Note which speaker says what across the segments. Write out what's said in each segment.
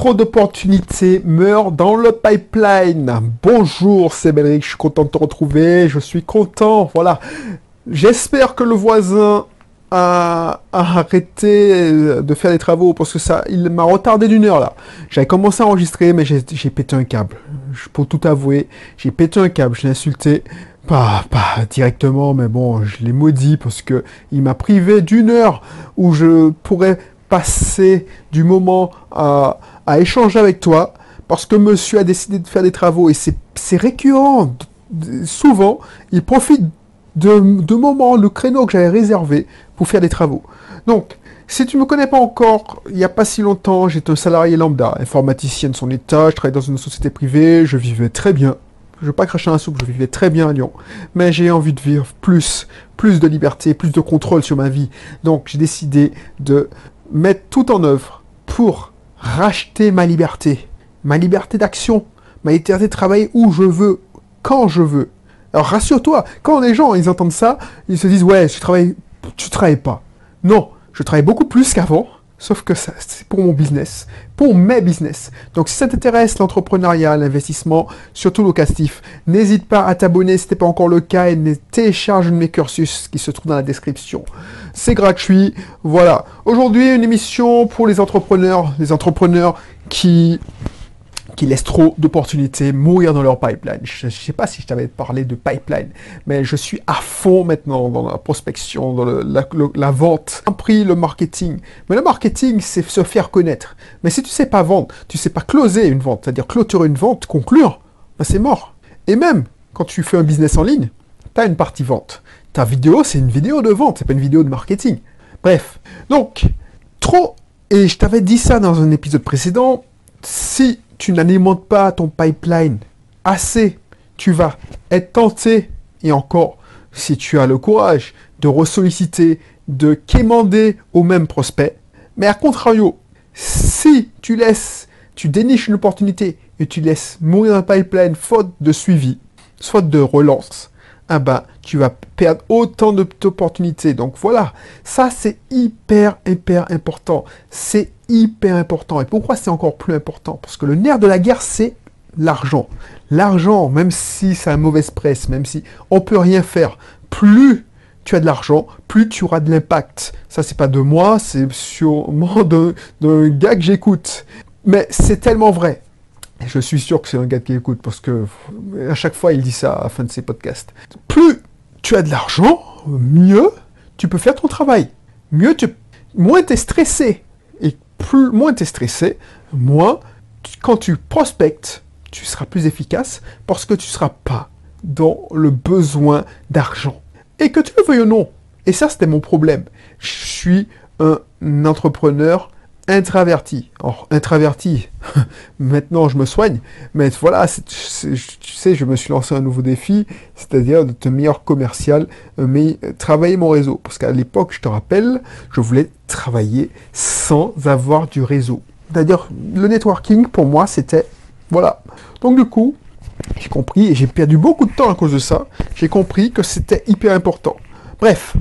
Speaker 1: Trop d'opportunités meurent dans le pipeline. Bonjour, c'est Belric, je suis content de te retrouver, je suis content, voilà. J'espère que le voisin a, arrêté de faire des travaux parce que ça, il m'a retardé d'une heure là. J'avais commencé à enregistrer, mais j'ai pété un câble. Pour tout avouer, j'ai pété un câble, je l'ai insulté. Pas, pas directement, mais bon, je l'ai maudit parce que il m'a privé d'une heure où je pourrais passer du moment à, échanger avec toi parce que monsieur a décidé de faire des travaux et c'est récurrent. Souvent, il profite de, de moments, le créneau que j'avais réservé pour faire des travaux. Donc, si tu ne me connais pas encore, il n'y a pas si longtemps, j'étais un salarié lambda, informaticien de son état, je travaillais dans une société privée, je vivais très bien. Je ne veux pas cracher un soupe, je vivais très bien à Lyon. Mais j'ai envie de vivre plus, plus de liberté, plus de contrôle sur ma vie. Donc j'ai décidé de mettre tout en œuvre pour racheter ma liberté, ma liberté d'action, ma liberté de travailler où je veux, quand je veux. Alors rassure-toi, quand les gens ils entendent ça, ils se disent ouais, tu travailles, tu travailles pas. Non, je travaille beaucoup plus qu'avant. Sauf que c'est pour mon business, pour mes business. Donc si ça t'intéresse, l'entrepreneuriat, l'investissement, surtout locatif, n'hésite pas à t'abonner si ce n'est pas encore le cas et télécharge mes cursus qui se trouve dans la description. C'est gratuit. Voilà. Aujourd'hui, une émission pour les entrepreneurs, les entrepreneurs qui qui laissent trop d'opportunités mourir dans leur pipeline. Je ne sais pas si je t'avais parlé de pipeline, mais je suis à fond maintenant dans la prospection, dans la, vente, compris le marketing. Mais le marketing, c'est se faire connaître. Mais si tu sais pas vendre, tu sais pas closer une vente, c'est-à-dire clôturer une vente, conclure, ben c'est mort. Et même quand tu fais un business en ligne, tu as une partie vente. Ta vidéo, c'est une vidéo de vente, c'est pas une vidéo de marketing. Bref. Donc, trop, et je t'avais dit ça dans un épisode précédent, si tu n'alimentes pas ton pipeline assez, tu vas être tenté, et encore, si tu as le courage de ressolliciter, de quémander au même prospect. Mais à contrario, si tu laisses, tu déniches une opportunité et tu laisses mourir un pipeline faute de suivi, faute de relance, ah ben, tu vas perdre autant d'opportunités. Donc voilà, ça c'est hyper, hyper important. C'est hyper important. Et pourquoi c'est encore plus important? Parce que le nerf de la guerre, c'est l'argent. L'argent, même si c'est un mauvaise presse, même si on peut rien faire, plus tu as de l'argent, plus tu auras de l'impact. Ça, c'est pas de moi, c'est sûrement d'un gars que j'écoute. Mais c'est tellement vrai. Je suis sûr que c'est un gars qui écoute parce que à chaque fois il dit ça à la fin de ses podcasts. Plus tu as de l'argent, mieux tu peux faire ton travail. Mieux tu, moins tu es stressé plus, moins tu es stressé, moins, quand tu prospectes, tu seras plus efficace parce que tu ne seras pas dans le besoin d'argent. Et que tu le veuilles ou non. Et ça, c'était mon problème. Je suis un entrepreneur intraverti. Or, intraverti, maintenant je me soigne, mais voilà, tu sais, je me suis lancé un nouveau défi, c'est-à-dire de meilleur commercial, euh, mais euh, travailler mon réseau. Parce qu'à l'époque, je te rappelle, je voulais travailler sans avoir du réseau. C'est-à-dire, le networking, pour moi, c'était, voilà. Donc du coup, j'ai compris, et j'ai perdu beaucoup de temps à cause de ça, j'ai compris que c'était hyper important. Bref,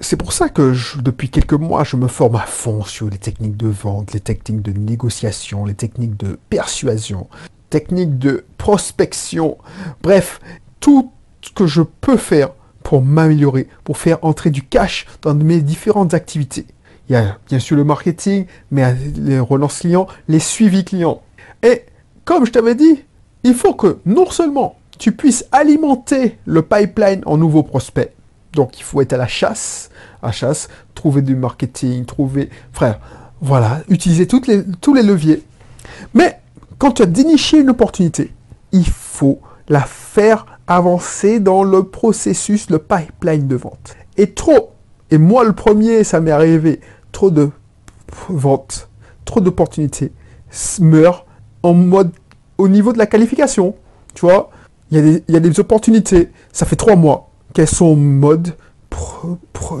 Speaker 1: c'est pour ça que depuis quelques mois, je me forme à fond sur les techniques de vente, les techniques de négociation, les techniques de persuasion, techniques de prospection. Bref, tout ce que je peux faire pour m'améliorer, pour faire entrer du cash dans mes différentes activités. Il y a bien sûr le marketing, mais les relances clients, les suivis clients. Et comme je t'avais dit, il faut que non seulement tu puisses alimenter le pipeline en nouveaux prospects, donc il faut être à la chasse, à chasse, trouver du marketing, trouver... Frère, voilà, utiliser tous les leviers. Mais quand tu as déniché une opportunité, il faut la faire avancer dans le processus, le pipeline de vente. Et trop, et moi le premier, ça m'est arrivé, trop de ventes, trop d'opportunités meurent en mode au niveau de la qualification. Tu vois, il y a des opportunités, ça fait trois mois qu'elles sont mode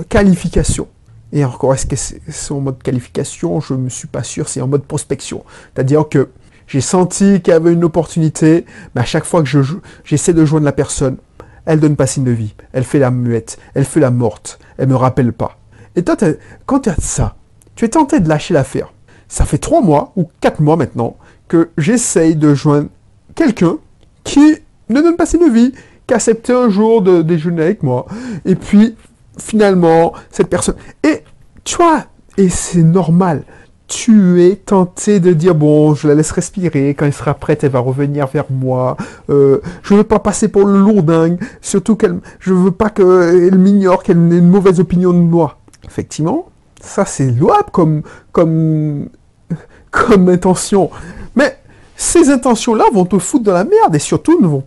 Speaker 1: qualification. Et encore, est-ce que c'est en mode qualification? Je ne me suis pas sûr, c'est en mode prospection. C'est-à-dire que j'ai senti qu'il y avait une opportunité, mais à chaque fois que j'essaie de joindre la personne, elle donne pas signe de vie. Elle fait la muette, elle fait la morte, elle me rappelle pas. Et toi, quand tu as ça, tu es tenté de lâcher l'affaire. ça fait trois mois ou quatre mois maintenant que j'essaye de joindre quelqu'un qui ne donne pas signe de vie, qui accepte un jour de déjeuner avec moi. Et puis, finalement, cette personne... Et, tu vois, et c'est normal. Tu es tenté de dire, bon, je la laisse respirer, quand elle sera prête, elle va revenir vers moi. Euh, je ne veux pas passer pour le lourdingue, surtout qu'elle, je veux pas qu'elle m'ignore, qu'elle ait une mauvaise opinion de moi. Effectivement, ça c'est louable comme, comme, comme intention. Mais ces intentions-là vont te foutre dans la merde et surtout ne vont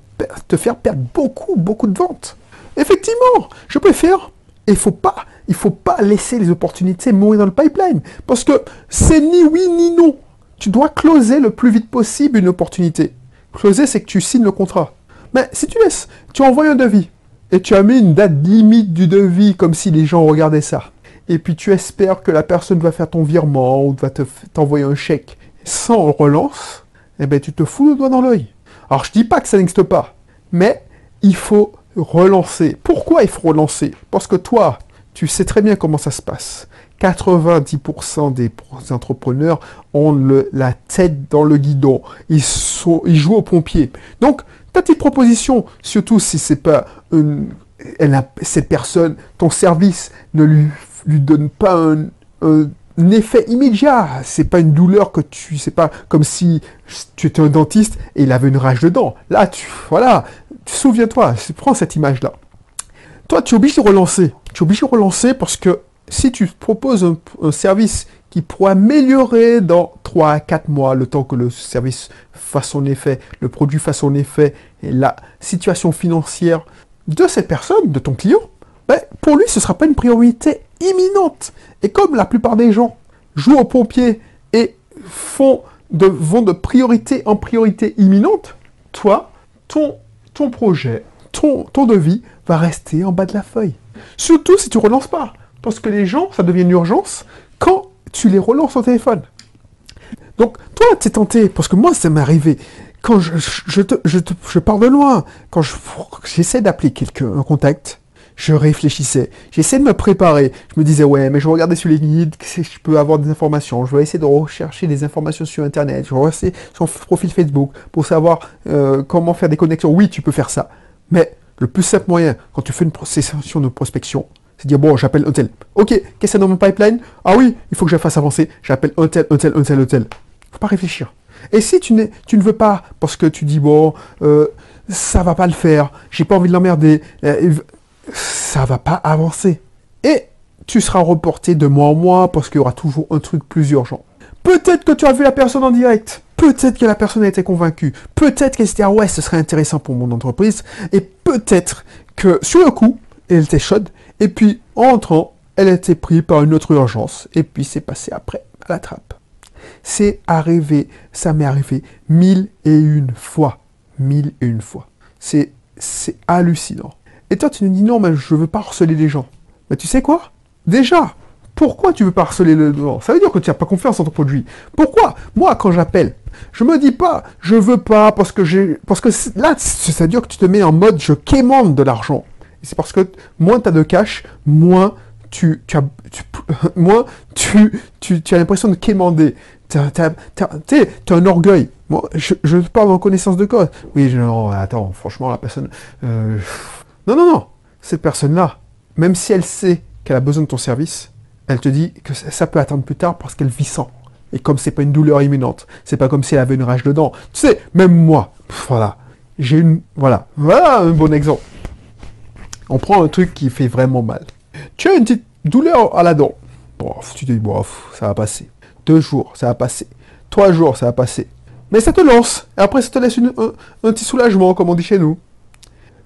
Speaker 1: te faire perdre beaucoup, beaucoup de ventes. Effectivement, je préfère. Il faut pas, il faut pas laisser les opportunités mourir dans le pipeline parce que c'est ni oui ni non. Tu dois closer le plus vite possible une opportunité. Closer, c'est que tu signes le contrat. Mais si tu laisses, tu envoies un devis et tu as mis une date limite du devis comme si les gens regardaient ça. Et puis tu espères que la personne va faire ton virement ou va t'envoyer un chèque sans relance, eh ben tu te fous le doigt dans l'œil. Alors je dis pas que ça n'existe pas, mais il faut relancer. Pourquoi il faut relancer? Parce que toi, tu sais très bien comment ça se passe. 90% des entrepreneurs ont la tête dans le guidon. Ils, jouent aux pompiers. Donc, ta petite proposition, surtout si c'est pas une, cette personne, ton service ne lui, donne pas un effet immédiat. C'est pas une douleur que tu, c'est pas comme si tu étais un dentiste et il avait une rage de dents. Là, tu, voilà, souviens-toi, prends cette image-là. Toi, tu es obligé de relancer. Tu es obligé de relancer parce que si tu proposes un, service qui pourrait améliorer dans 3 à 4 mois, le temps que le service fasse son effet, le produit fasse son effet, et la situation financière de cette personne, de ton client, pour lui, ce ne sera pas une priorité imminente. Et comme la plupart des gens jouent aux pompiers et font de, vont de priorité en priorité imminente, toi, ton, ton projet, ton, ton devis va rester en bas de la feuille. Surtout si tu relances pas. Parce que les gens, ça devient une urgence quand tu les relances au téléphone. Donc, toi, tu es tenté, parce que moi, ça m'est arrivé. Quand je, je, te, je, je pars de loin, quand j'essaie d'appeler quelqu'un, un contact, je réfléchissais. J'essayais de me préparer. Je me disais, ouais, mais je regarder sur les guides, je peux avoir des informations. Je vais essayer de rechercher des informations sur Internet. Je vais regarder son profil Facebook pour savoir euh, comment faire des connexions. Oui, tu peux faire ça. Mais le plus simple moyen, quand tu fais une session de prospection, c'est dire, bon, j'appelle un tel. Ok, qu'est-ce que dans mon pipeline? Ah oui, il faut que je fasse avancer. J'appelle un tel, un tel. Faut pas réfléchir. Et si tu, tu ne veux pas, parce que tu dis, bon, euh, ça va pas le faire, j'ai pas envie de l'emmerder, euh, ça va pas avancer. Et tu seras reporté de mois en mois parce qu'il y aura toujours un truc plus urgent. Peut-être que tu as vu la personne en direct. Peut-être que la personne a été convaincue. Peut-être qu'elle s'est dit, ah ouais, ce serait intéressant pour mon entreprise. Et peut-être que sur le coup, elle était chaude. Et puis, en entrant, elle a été prise par une autre urgence. Et puis, c'est passé après, à la trappe. C'est arrivé, ça m'est arrivé mille et une fois. Mille et une fois. C'est, c'est hallucinant. Et toi, tu nous dis non, mais je veux pas harceler les gens. Mais tu sais quoi? Déjà, pourquoi tu veux pas harceler les gens Ça veut dire que tu n'as pas confiance en ton produit. Pourquoi? Moi, quand j'appelle, je me dis pas, je veux pas parce que j'ai, parce que là, ça veut dire que tu te mets en mode, je quémande de l'argent. C'est parce que moins tu as de cash, moins tu, tu as, moins tu, tu, tu as l'impression de quémander. Tu as, un orgueil. Moi, je, je parle en connaissance de cause. Oui, non, attends, franchement, la personne, euh, non, non, non. Cette personne-là, même si elle sait qu'elle a besoin de ton service, elle te dit que ça peut attendre plus tard parce qu'elle vit sans. Et comme c'est pas une douleur imminente, c'est pas comme si elle avait une rage dedans. Tu sais, même moi, voilà, j'ai une, voilà, voilà un bon exemple. On prend un truc qui fait vraiment mal. Tu as une petite douleur à la dent. Bon, tu te dis, bon, ça va passer. Deux jours, ça va passer. Trois jours, ça va passer. Mais ça te lance. Et après, ça te laisse un, un petit soulagement, comme on dit chez nous.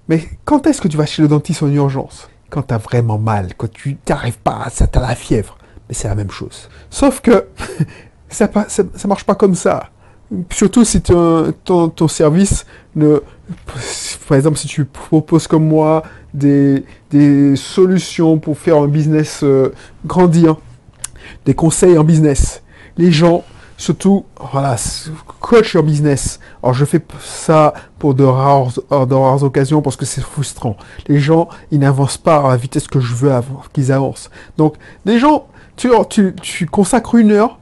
Speaker 1: Mais quand est-ce que tu vas chez le dentiste en urgence? Quand tu as vraiment mal, quand tu n'arrives pas, ça t'as la fièvre. Mais c'est la même chose. Sauf que ça, ça, marche pas comme ça. Surtout si ton, ton, service ne... Par exemple, si tu proposes comme moi des, des solutions pour faire un business euh, grandir, des conseils en business, les gens surtout, voilà, coach your business. Alors je fais ça pour de rares, de rares occasions parce que c'est frustrant. Les gens, ils n'avancent pas à la vitesse que je veux qu'ils avancent. Donc, les gens, tu, tu, consacres une heure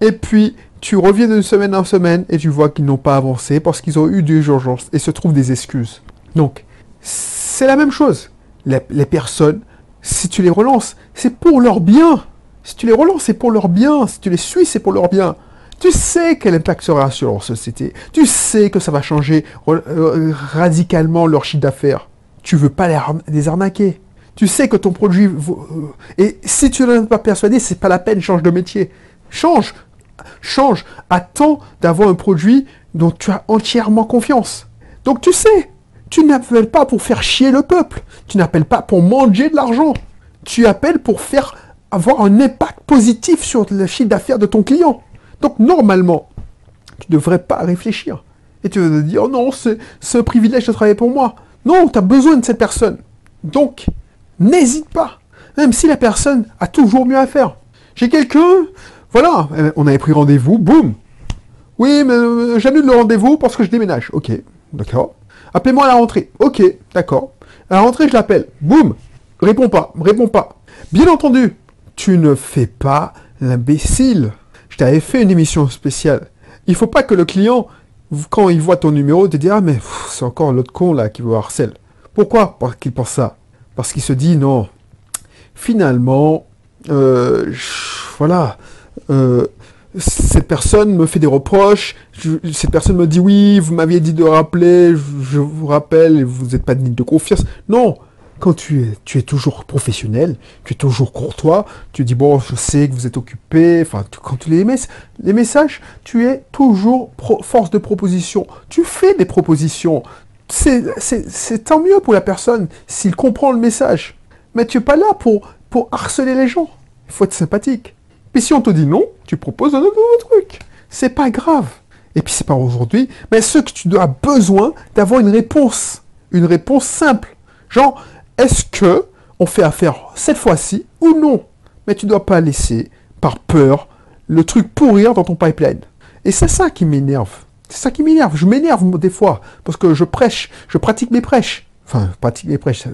Speaker 1: et, puis, tu reviens d'une semaine en semaine et tu vois qu'ils n'ont pas avancé parce qu'ils ont eu des urgences et se trouvent des excuses. Donc, c'est la même chose. Les personnes, si tu les relances, c'est pour leur bien. Si tu les relances, c'est pour leur bien. Si tu les suis, c'est pour leur bien. Tu sais quel impact sera sur leur société. Tu sais que ça va changer euh, radicalement leur chiffre d'affaires. Tu veux pas les, arnaquer. Tu sais que ton produit... Euh, et si tu n'en es pas persuadé, c'est pas la peine, change de métier. Change. Change. Attends d'avoir un produit dont tu as entièrement confiance. Donc tu sais, tu n'appelles pas pour faire chier le peuple. Tu n'appelles pas pour manger de l'argent. Tu appelles pour faire avoir un impact positif sur le chiffre d'affaires de ton client. Donc normalement, tu ne devrais pas réfléchir. Et tu vas te dire, oh non, c'est un privilège de travailler pour moi. Non, tu as besoin de cette personne. Donc, n'hésite pas. Même si la personne a toujours mieux à faire. J'ai quelqu'un, voilà, euh, on avait pris rendez-vous, boum. Oui, mais euh, j'annule le rendez-vous parce que je déménage. Ok, d'accord. Appelez-moi à la rentrée. Ok, d'accord. À la rentrée, je l'appelle. Boum. Réponds pas, réponds pas. Bien entendu, tu ne fais pas l'imbécile. Je t'avais fait une émission spéciale. Il faut pas que le client, quand il voit ton numéro, te dise Ah, mais c'est encore l'autre con là qui veut harcèle. Pourquoi Parce qu'il pense ça? Parce qu'il se dit Non, finalement, euh, voilà, euh, cette personne me fait des reproches, cette personne me dit Oui, vous m'aviez dit de rappeler, je, vous rappelle, vous n'êtes pas digne de confiance. Non, quand tu es, tu es toujours professionnel, tu es toujours courtois, tu dis bon, je sais que vous êtes occupé, enfin, quand tu les, les messages, tu es toujours force de proposition. Tu fais des propositions. C'est tant mieux pour la personne s'il comprend le message. Mais tu n'es pas là pour, pour harceler les gens. Il faut être sympathique. Puis si on te dit non, tu proposes un autre truc. C'est pas grave. Et puis c'est pas aujourd'hui, mais ce que tu as besoin d'avoir une réponse. Une réponse simple. Genre, est-ce que on fait affaire cette fois-ci ou non? Mais tu ne dois pas laisser, par peur, le truc pourrir dans ton pipeline. Et c'est ça qui m'énerve. C'est ça qui m'énerve. Je m'énerve des fois parce que je prêche, je pratique mes prêches. Enfin, pratique mes prêches.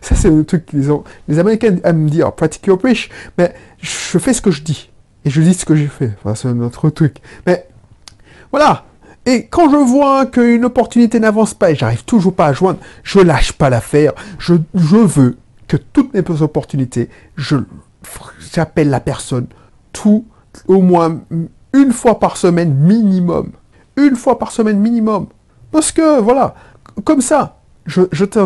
Speaker 1: Ça, c'est un truc que les, les Américains aiment me dire, pratique your preach. Mais je fais ce que je dis. Et je dis ce que j'ai fait. Enfin, c'est un autre truc. Mais voilà. Et quand je vois qu'une opportunité n'avance pas et j'arrive toujours pas à joindre, je lâche pas l'affaire. Je, je veux que toutes mes opportunités, je j'appelle la personne tout au moins une fois par semaine minimum. Une fois par semaine minimum. Parce que voilà, comme ça, je, je t'ai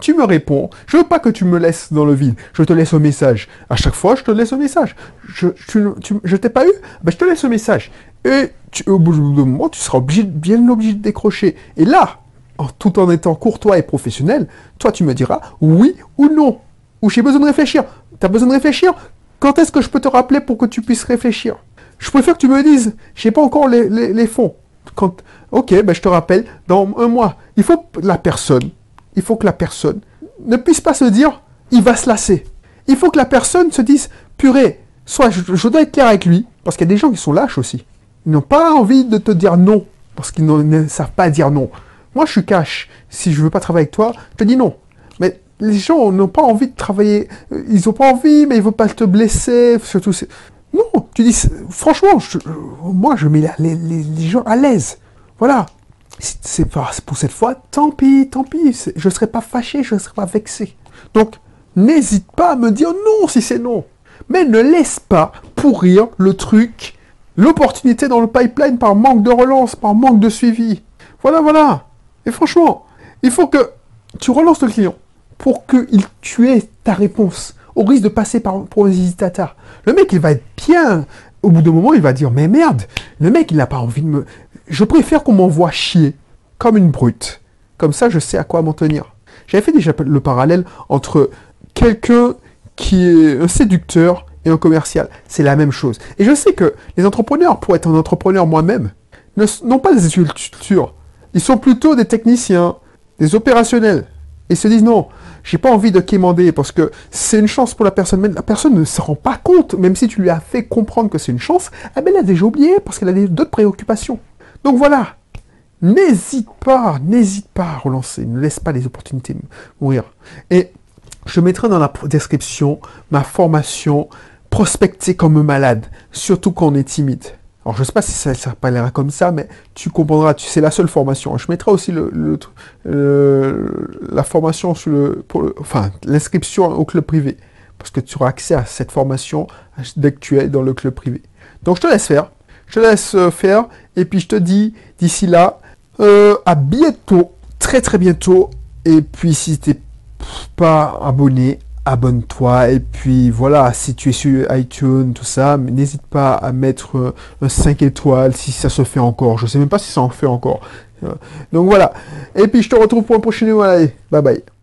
Speaker 1: tu me réponds, je veux pas que tu me laisses dans le vide, je te laisse un message. À chaque fois, je te laisse un message. Je, je t'ai pas eu? Ben, Je te laisse un message. Et au bout d'un moment, tu seras obligé, bien obligé de décrocher. Et là, tout en étant courtois et professionnel, toi, tu me diras oui ou non. Ou j'ai besoin de réfléchir. Tu as besoin de réfléchir? Quand est-ce que je peux te rappeler pour que tu puisses réfléchir? Je préfère que tu me dises, j'ai pas encore les, fonds. Quand, ok, ben je te rappelle dans un mois. Il faut la personne, il faut que la personne ne puisse pas se dire, il va se lasser. Il faut que la personne se dise, purée, soit je dois être clair avec lui, parce qu'il y a des gens qui sont lâches aussi. Ils n'ont pas envie de te dire non, parce qu'ils ne savent pas dire non. Moi, je suis cash. Si je veux pas travailler avec toi, je te dis non. Mais les gens n'ont pas envie de travailler. Ils n'ont pas envie, mais ils veulent pas te blesser. Surtout, non, tu dis, franchement, moi, je mets les, gens à l'aise. Voilà. C'est pour cette fois, tant pis, tant pis. Je ne serai pas fâché, je ne serai pas vexé. Donc, n'hésite pas à me dire non si c'est non. Mais ne laisse pas pourrir le truc l'opportunité dans le pipeline par manque de relance, par manque de suivi. Voilà, voilà. Et franchement, il faut que tu relances le client pour que tu aies ta réponse, au risque de passer par, pour un hésitateur. Le mec, il va être bien. Au bout d'un moment, il va dire, mais merde, le mec, il n'a pas envie de me... Je préfère qu'on m'envoie chier, comme une brute. Comme ça, je sais à quoi m'en tenir. J'avais fait déjà le parallèle entre quelqu'un qui est un séducteur et un commercial. C'est la même chose. Et je sais que les entrepreneurs, pour être un entrepreneur moi-même, n'ont pas des cultures. Ils sont plutôt des techniciens, des opérationnels. Et se disent non, j'ai pas envie de quémander parce que c'est une chance pour la personne. Mais la personne ne se rend pas compte, même si tu lui as fait comprendre que c'est une chance, eh ben, elle a déjà oublié parce qu'elle a d'autres préoccupations. Donc voilà, n'hésite pas, n'hésite pas à relancer, ne laisse pas les opportunités mourir. Et je mettrai dans la description ma formation prospecter comme malade, surtout quand on est timide. Alors je sais pas si ça s'appellera comme ça, mais tu comprendras, c'est la seule formation. Je mettrai aussi la formation sur le, enfin l'inscription au club privé, parce que tu auras accès à cette formation dès que tu es dans le club privé. Donc je te laisse faire, je te laisse euh, faire, et puis je te dis d'ici là, euh, à bientôt, très très bientôt. Et puis si tu n'es pas abonné, abonne-toi. Et puis voilà, si tu es sur iTunes, tout ça, n'hésite pas à mettre 5 euh, étoiles si ça se fait encore. Je sais même pas si ça en fait encore. Donc voilà. Et puis je te retrouve pour un prochain vidéo. Allez, bye bye.